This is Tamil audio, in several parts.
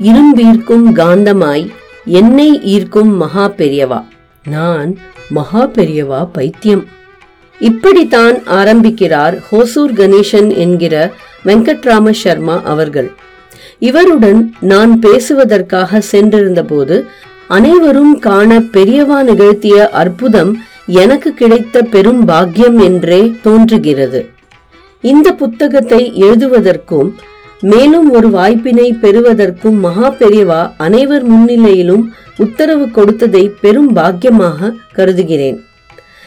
இரும்பீர்க்கும் காந்தமாய் என்னை ஈர்க்கும் மகா பெரியவா. நான் மகா பெரியவா பைத்தியம். இப்படித்தான் ஆரம்பிக்கிறார் ஹோசூர் கணேசன் என்கிற வெங்கட்ராம சர்மா அவர்கள். இவருடன் நான் பேசுவதற்காக சென்றிருந்தபோது அனைவரும் காண பெரியவா நிகழ்த்திய அற்புதம் எனக்கு கிடைத்த பெரும் பாக்கியம் என்றே தோன்றுகிறது. இந்த புத்தகத்தை எழுதுவதற்கும் மேலும் ஒரு வாய்ப்பினை பெறுவதற்கும் மகா பெரியவா அனைவர் முன்னிலையிலும் உத்தரவு கொடுத்ததை பெரும் பாக்கியமாக கருதுகிறேன்.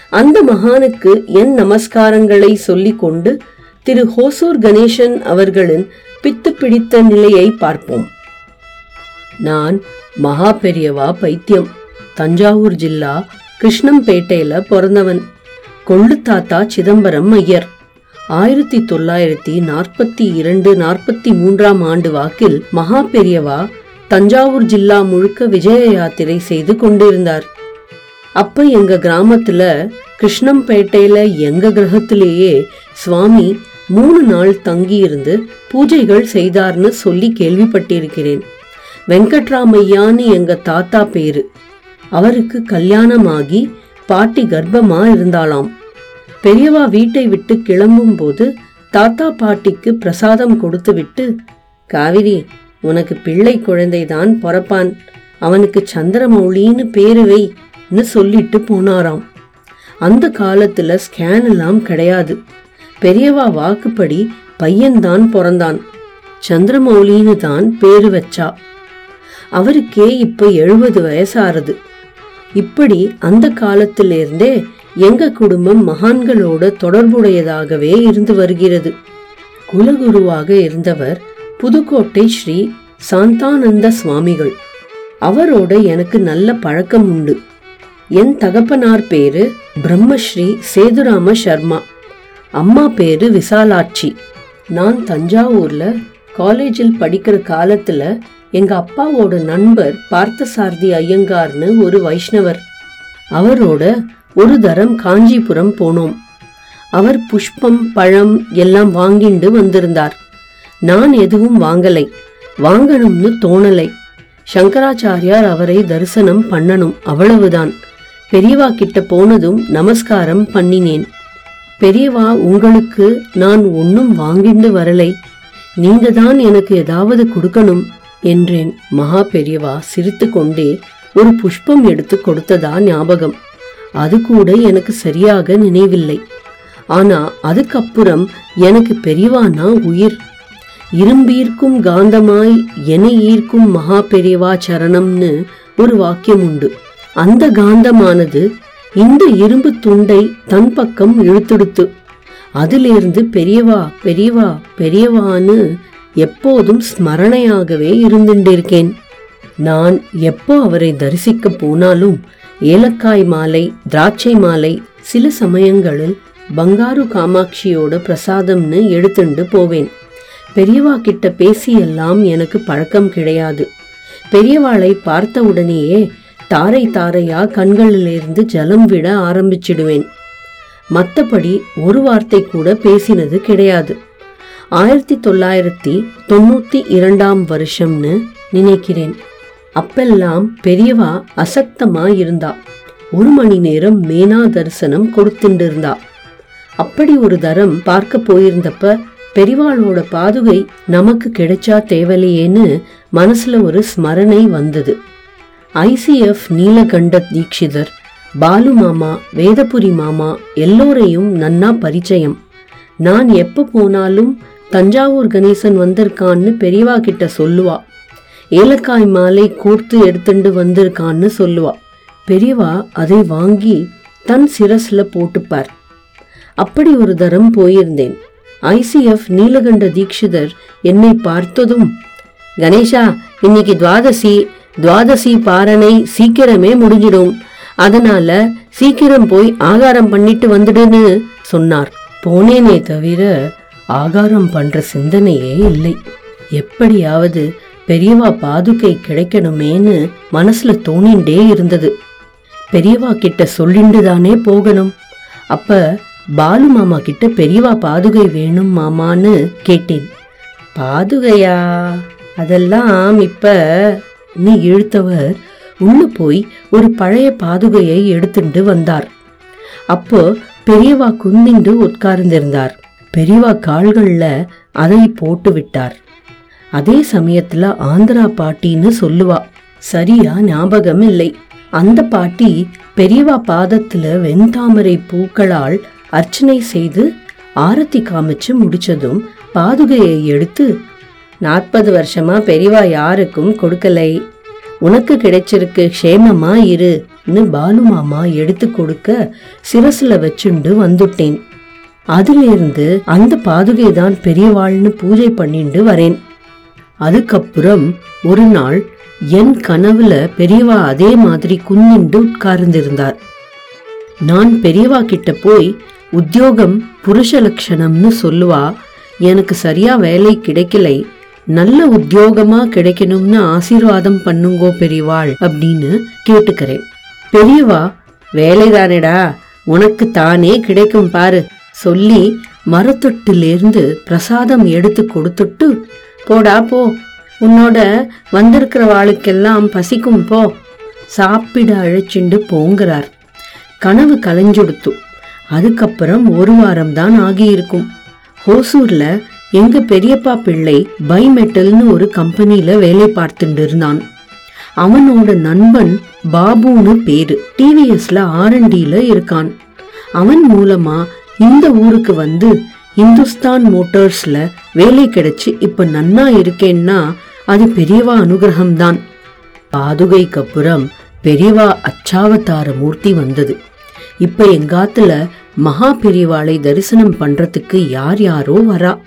அந்த மகானுக்கு என் நமஸ்காரங்களை சொல்லிக் கொண்டு திரு ஹோசூர் கணேசன் அவர்களின் பித்து பிடித்த நிலையை பார்ப்போம். நான் மகா பெரியவா பைத்தியம். தஞ்சாவூர் ஜில்லா கிருஷ்ணம்பேட்டையில பிறந்தவன். கொள்ளு தாத்தா சிதம்பரம் ஐயர். ஆயிரத்தி தொள்ளாயிரத்தி நாற்பத்தி இரண்டு நாற்பத்தி மூன்றாம் ஆண்டு வாக்கில் மகா பெரியவா தஞ்சாவூர் ஜில்லா முழுக்க விஜய யாத்திரை செய்து கொண்டிருந்தார். அப்ப எங்க கிராமத்துல கிருஷ்ணம்பேட்டையில எங்க கிரகத்திலேயே சுவாமி மூணு நாள் தங்கியிருந்து பூஜைகள் செய்தார்னு சொல்லி கேள்விப்பட்டிருக்கிறேன். வெங்கட்ராமையான்னு எங்க தாத்தா பேரு. அவருக்கு கல்யாணமாகி பாட்டி கர்ப்பமா இருந்தாலாம் பெரியவா வீட்டை விட்டு கிளம்பும் போது தாத்தா பாட்டிக்கு பிரசாதம் கொடுத்து விட்டு காவிரி உனக்கு பிள்ளை குழந்தைதான் பிறப்பான். அவனுக்கு சந்திரமௌலின்னு பேரு வைன்னு சொல்லிட்டு போனாராம். அந்த காலத்துல ஸ்கேன் எல்லாம் கிடையாது. பெரியவா வாக்குப்படி பையன்தான் பிறந்தான். சந்திரமௌலின்னு தான் பேரு வச்சா. அவருக்கே இப்ப எழுபது வயசாறுது. இப்படி அந்த காலத்திலிருந்தே எங்க குடும்பம் மகான்களோட தொடர்புடையதாகவே இருந்து வருகிறது. குலகுருவாக இருந்தவர் புதுக்கோட்டை ஸ்ரீ சாந்தானந்த சுவாமிகள். அவரோட எனக்கு நல்ல பழக்கம் உண்டு. என் தகப்பனார் பேரு பிரம்மஸ்ரீ சேதுராம சர்மா. அம்மா பேரு விசாலாட்சி. நான் தஞ்சாவூர்ல காலேஜில் படிக்கிற காலத்துல எங்க அப்பாவோட நண்பர் பார்த்தசாரதி ஐயங்கார்னு ஒரு வைஷ்ணவர். அவரோட ஒரு தரம் காஞ்சிபுரம் போனோம். அவர் புஷ்பம் பழம் எல்லாம் வாங்கிண்டு வந்திருந்தார். நான் எதுவும் வாங்கலை. வாங்கணும்னு தோணலை. சங்கராச்சாரியார் அவரை தரிசனம் பண்ணணும் அவ்வளவுதான். பெரியவா கிட்ட போனதும் நமஸ்காரம் பண்ணினேன். பெரியவா உங்களுக்கு நான் ஒன்னும் வாங்கிண்டு வரலை. நீங்க தான் எனக்கு ஏதாவது கொடுக்கணும் என்றேன். மகா பெரியவா சிரித்து கொண்டே ஒரு புஷ்பம் எடுத்து கொடுத்ததா ஞாபகம்? அது கூட எனக்கு சரியாக நினைவில்லை. ஆனா அதுக்கப்புறம் எனக்கு பெரியவானா உயிர்? இரும்பீர்க்கும் காந்தமாய் என ஈர்க்கும் மகா பெரியவா சரணம்னு ஒரு வாக்கியம் உண்டு. அந்த காந்தமானது இந்த இரும்பு துண்டை தன் பக்கம் இழுத்துடுத்து அதிலிருந்து பெரியவா பெரியவா பெரியவான்னு எப்போதும் ஸ்மரணையாகவே இருந்துட்டிருக்கேன் நான் எப்போ அவரை தரிசிக்க போனாலும் ஏலக்காய் மாலை திராட்சை மாலை சில சமயங்களில் பங்காரு காமாட்சியோட பிரசாதம்னு எடுத்துண்டு போவேன். பெரியவா கிட்ட பேசியெல்லாம் எனக்கு பழக்கம் கிடையாது. பெரியவாளை பார்த்த உடனேயே தாரை தாரையா கண்களிலிருந்து ஜலம் விட ஆரம்பிச்சிடுவேன். மற்றபடி ஒரு வார்த்தை கூட பேசினது கிடையாது. ஆயிரத்தி தொள்ளாயிரத்தி தொண்ணூற்றி இரண்டாம் வருஷம்னு நினைக்கிறேன். அப்பெல்லாம் பெரியவா அசக்தமா இருந்தா ஒரு மணி நேரம் மேனா தரிசனம் கொடுத்துட்டு இருந்தா அப்படி ஒரு தரம் பார்க்க போயிருந்தப்ப பெரிவாளோட பாதுகை நமக்கு கிடைச்சா தேவலையேன்னு மனசுல ஒரு ஸ்மரணை வந்தது. ஐசிஎஃப் நீலகண்ட தீக்ஷிதர் பாலு மாமா வேதபுரி மாமா எல்லோரையும் நன்னா பரிச்சயம். நான் எப்ப போனாலும் தஞ்சாவூர் கணேசன் வந்திருக்கான்னு பெரியவா கிட்ட சொல்லுவா. ஏலக்காய் மாலை கோர்த்து எடுத்துண்டு வந்திருக்கான்னு சொல்லுவா. பெரியவா அதை வாங்கி தன் சிரஸ்ல போட்டுப்பார். அப்படி ஒரு தரம் போயிருந்தேன். ஐசிஎஃப் நீலகண்ட தீக்ஷிதர் என்னை பார்த்ததும் கணேஷா இன்னைக்கு துவாதசி. துவாதசி பாரணை சீக்கிரமே முடிஞ்சிடும். அதனால சீக்கிரம் போய் ஆகாரம் பண்ணிட்டு வந்துடுன்னு சொன்னார். போனேனே தவிர ஆகாரம் பண்ற சிந்தனையே இல்லை. எப்படியாவது பெரியவா பாதுகை கிடைக்கணுமேன்னு மனசுல தோணிண்டே இருந்தது. பெரியவா கிட்ட சொல்லிண்டு தானே போகணும். அப்ப பாலு மாமா கிட்ட பெரியவா பாதுகை வேணும் மாமான்னு கேட்டேன். பாதுகையா? அதெல்லாம் இப்ப நீ இழுத்தவர் உள்ள போய் ஒரு பழைய பாதுகையை எடுத்துட்டு வந்தார். அப்போ பெரியவா குந்திண்டு உட்கார்ந்திருந்தார். பெரியவா கால்கள்ல அதை போட்டு விட்டார். அதே சமயத்துல ஆந்திரா பாட்டின்னு சொல்லுவா. சரியா ஞாபகம் இல்லை அந்த பாட்டி பெரியவா பாதத்துல வெண்தாமரை பூக்களால் அர்ச்சனை செய்து ஆரத்தி காமிச்சு முடிச்சதும் பாதுகையை எடுத்து நாற்பது வருஷமா பெரியவா யாருக்கும் கொடுக்கலை. உனக்கு கிடைச்சிருக்கு க்ஷேமமா இருன்னு பாலு மாமா எடுத்து கொடுக்க சிரசுல வச்சுண்டு வந்துட்டேன். அதிலிருந்து அந்த பாதுகை தான் பெரியவாள்னு பூஜை பண்ணிண்டு வரேன். அதுக்கப்புறம் ஒரு நாள் என் கனவுல பெரியவா அதே மாதிரி குன்னிண்டு உட்கார்ந்திருந்தார். நான் பெரியவா கிட்ட போய் உத்தியோகம் புருஷ லட்சணம்னு சொல்லுவா எனக்கு சரியா வேலை கிடைக்கலை நல்ல உத்தியோகமா கிடைக்கணும்னு ஆசீர்வாதம் பண்ணுங்கோ பெரியவாள் அப்படின்னு கேட்டுக்கிறேன். பெரியவா வேலைதானேடா உனக்கு தானே கிடைக்கும் பாரு சொல்லி மரத்தொட்டிலிருந்து பிரசாதம் எடுத்து கொடுத்துட்டு போடா போ. உன்னோட வந்திருக்கிற வாளுக்கெல்லாம் பசிக்கும் போ. சாப்பிட அழைச்சிண்டு போங்கிறார். கனவு கலைஞ்சொடுத்து. அதுக்கப்புறம் ஒரு வாரம் தான் ஆகியிருக்கும். ஹோசூர்ல எங்க பெரியப்பா பிள்ளை பைமெட்டல்னு ஒரு கம்பெனில வேலை பார்த்துட்டு இருந்தான் அவனோட நண்பன் பாபுன்னு பேரு. டிவிஎஸ்ல ஆர்என்டில இருக்கான். அவன் மூலமா இந்த ஊருக்கு வந்து இந்துஸ்தான் மோட்டார்ஸில் வேலை கிடைச்சி இப்போ நன்னா இருக்கேன்னா அது பெரியவா அனுகிரகம்தான். பாதுகைக்கு அப்புறம் பெரியவா அச்சாவதார மூர்த்தி வந்தது. இப்போ எங்காத்துல மகா பெரியவாளை தரிசனம் பண்றதுக்கு யார் யாரோ வரா.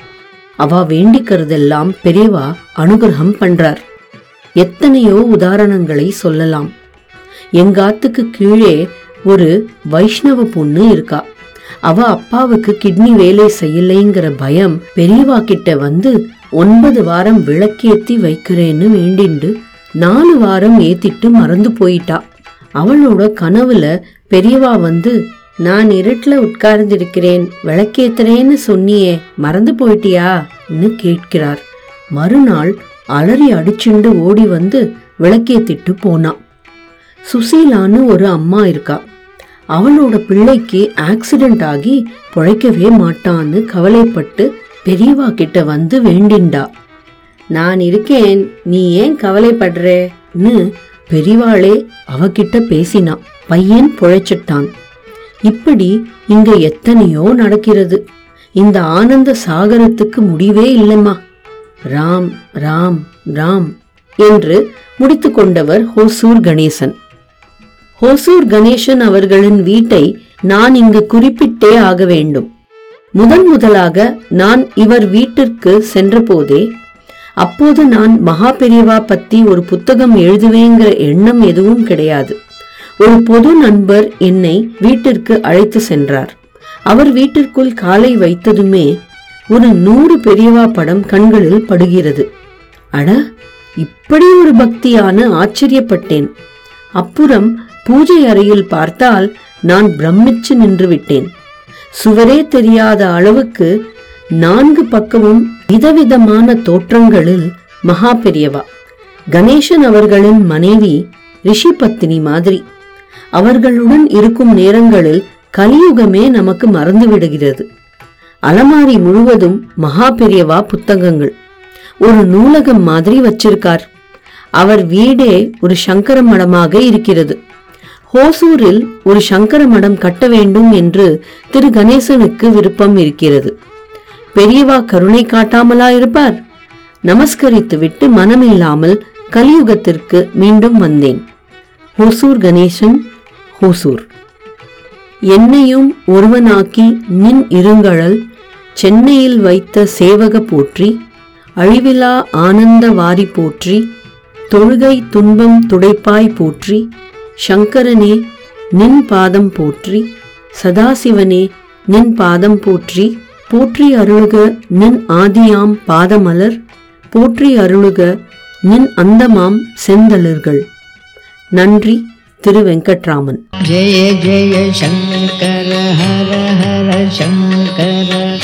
அவ வேண்டிக்கிறதெல்லாம் பெரியவா அனுகிரகம் பண்றார். எத்தனையோ உதாரணங்களை சொல்லலாம். எங்காத்துக்கு கீழே ஒரு வைஷ்ணவ பொண்ணு இருக்கா. அவ அப்பாவுக்கு கிட்னி வேலை செய்யலைங்கிற பயம் பெரியவா கிட்ட வந்து ஒன்பது வாரம் விளக்கேத்தி வைக்கிறேன்னு வேண்டிண்டு. நாலு வாரம் ஏத்திட்டு மறந்து போயிட்டா. அவளோட கனவுல பெரியவா வந்து நான் இருட்டுல உட்கார்ந்திருக்கிறேன். விளக்கேத்துறேன்னு சொன்னியே மறந்து போயிட்டியான்னு கேட்கிறார். மறுநாள் அலறி அடிச்சுண்டு ஓடி வந்து விளக்கேத்திட்டு போனா. சுசீலான்னு ஒரு அம்மா இருக்கா. அவளோட பிள்ளைக்கு ஆக்சிடென்ட் ஆகி பொழைக்கவே மாட்டான்னு கவலைப்பட்டு பெரியவா கிட்ட வந்து வேண்டிண்டா. நான் இருக்கேன் நீ ஏன் கவலைப்படுறேன்னு பெரியவாளே அவகிட்ட பேசினா. பையன் பொழைச்சிட்டான். இப்படி இங்க எத்தனையோ நடக்கிறது. இந்த ஆனந்த சாகரத்துக்கு முடிவே இல்லைம்மா. ராம் ராம் ராம் என்று முடித்து கொண்டவர் ஹோசூர் கணேசன். ஹோசூர் கணேசன் அவர்களின் வீட்டை நான் இங்கு குறிப்பிட்டே ஆக வேண்டும். முதன் முதலாக நான் இவர் வீட்டிற்கு சென்றபோதே அப்போது நான் மகா பெரியவா பத்தி ஒரு புத்தகம் எழுதுவேங்கிற எண்ணம் எதுவும் கிடையாது. ஒரு பொது நண்பர் என்னை வீட்டிற்கு அழைத்து சென்றார். அவர் வீட்டிற்குள் காலை வைத்ததுமே ஒரு நூறு பெரியவா படம் கண்களில் படுகிறது. அட இப்படி ஒரு பக்தியான ஆச்சரியப்பட்டேன். அப்புறம் பூஜை அறையில் பார்த்தால் நான் பிரமிச்சு நின்று விட்டேன். சுவரே தெரியாத அளவுக்கு நான்கு பக்கமும் விதவிதமான தோற்றங்களில் மகா பெரியவா. கணேசன் அவர்களின் மனைவி ரிஷி பத்தினி மாதிரி. அவர்களுடன் இருக்கும் நேரங்களில் கலியுகமே நமக்கு மறந்து விடுகிறது. அலமாரி முழுவதும் மகா பெரியவா புத்தகங்கள். ஒரு நூலகம் மாதிரி வச்சிருக்கார். அவர் வீடே ஒரு சங்கர மடமாக இருக்கிறது. ஓசூரில் ஒரு சங்கர மடம் கட்ட வேண்டும் என்று திரு கணேசனுக்கு விருப்பம் இருக்கிறது. பெரியவா கருணை காட்டாமலா இருப்பார்? நமஸ்கரித்துவிட்டு மனமில்லாமல் கலியுகத்திற்கு மீண்டும் வந்தேன். ஹோசூர் கணேசன் ஹோசூர். என்னையும் ஒருவனாக்கி நின் இருங்கழல் சென்னையில் வைத்த சேவக போற்றி அழிவிலா ஆனந்த வாரி போற்றி தொழுகை துன்பம் துடைப்பாய் போற்றி சங்கரனே நின் பாதம் போற்றி. சதாசிவனே நின் பாதம் போற்றி. போற்றி அருளுக நின் ஆதியாம் பாதமலர். போற்றி அருளுக நின் அந்தமாம் செந்தளர்கள். நன்றி திரு வெங்கட்ராமன். ஜெய ஜெய சங்கர ஹர ஹர சங்கர.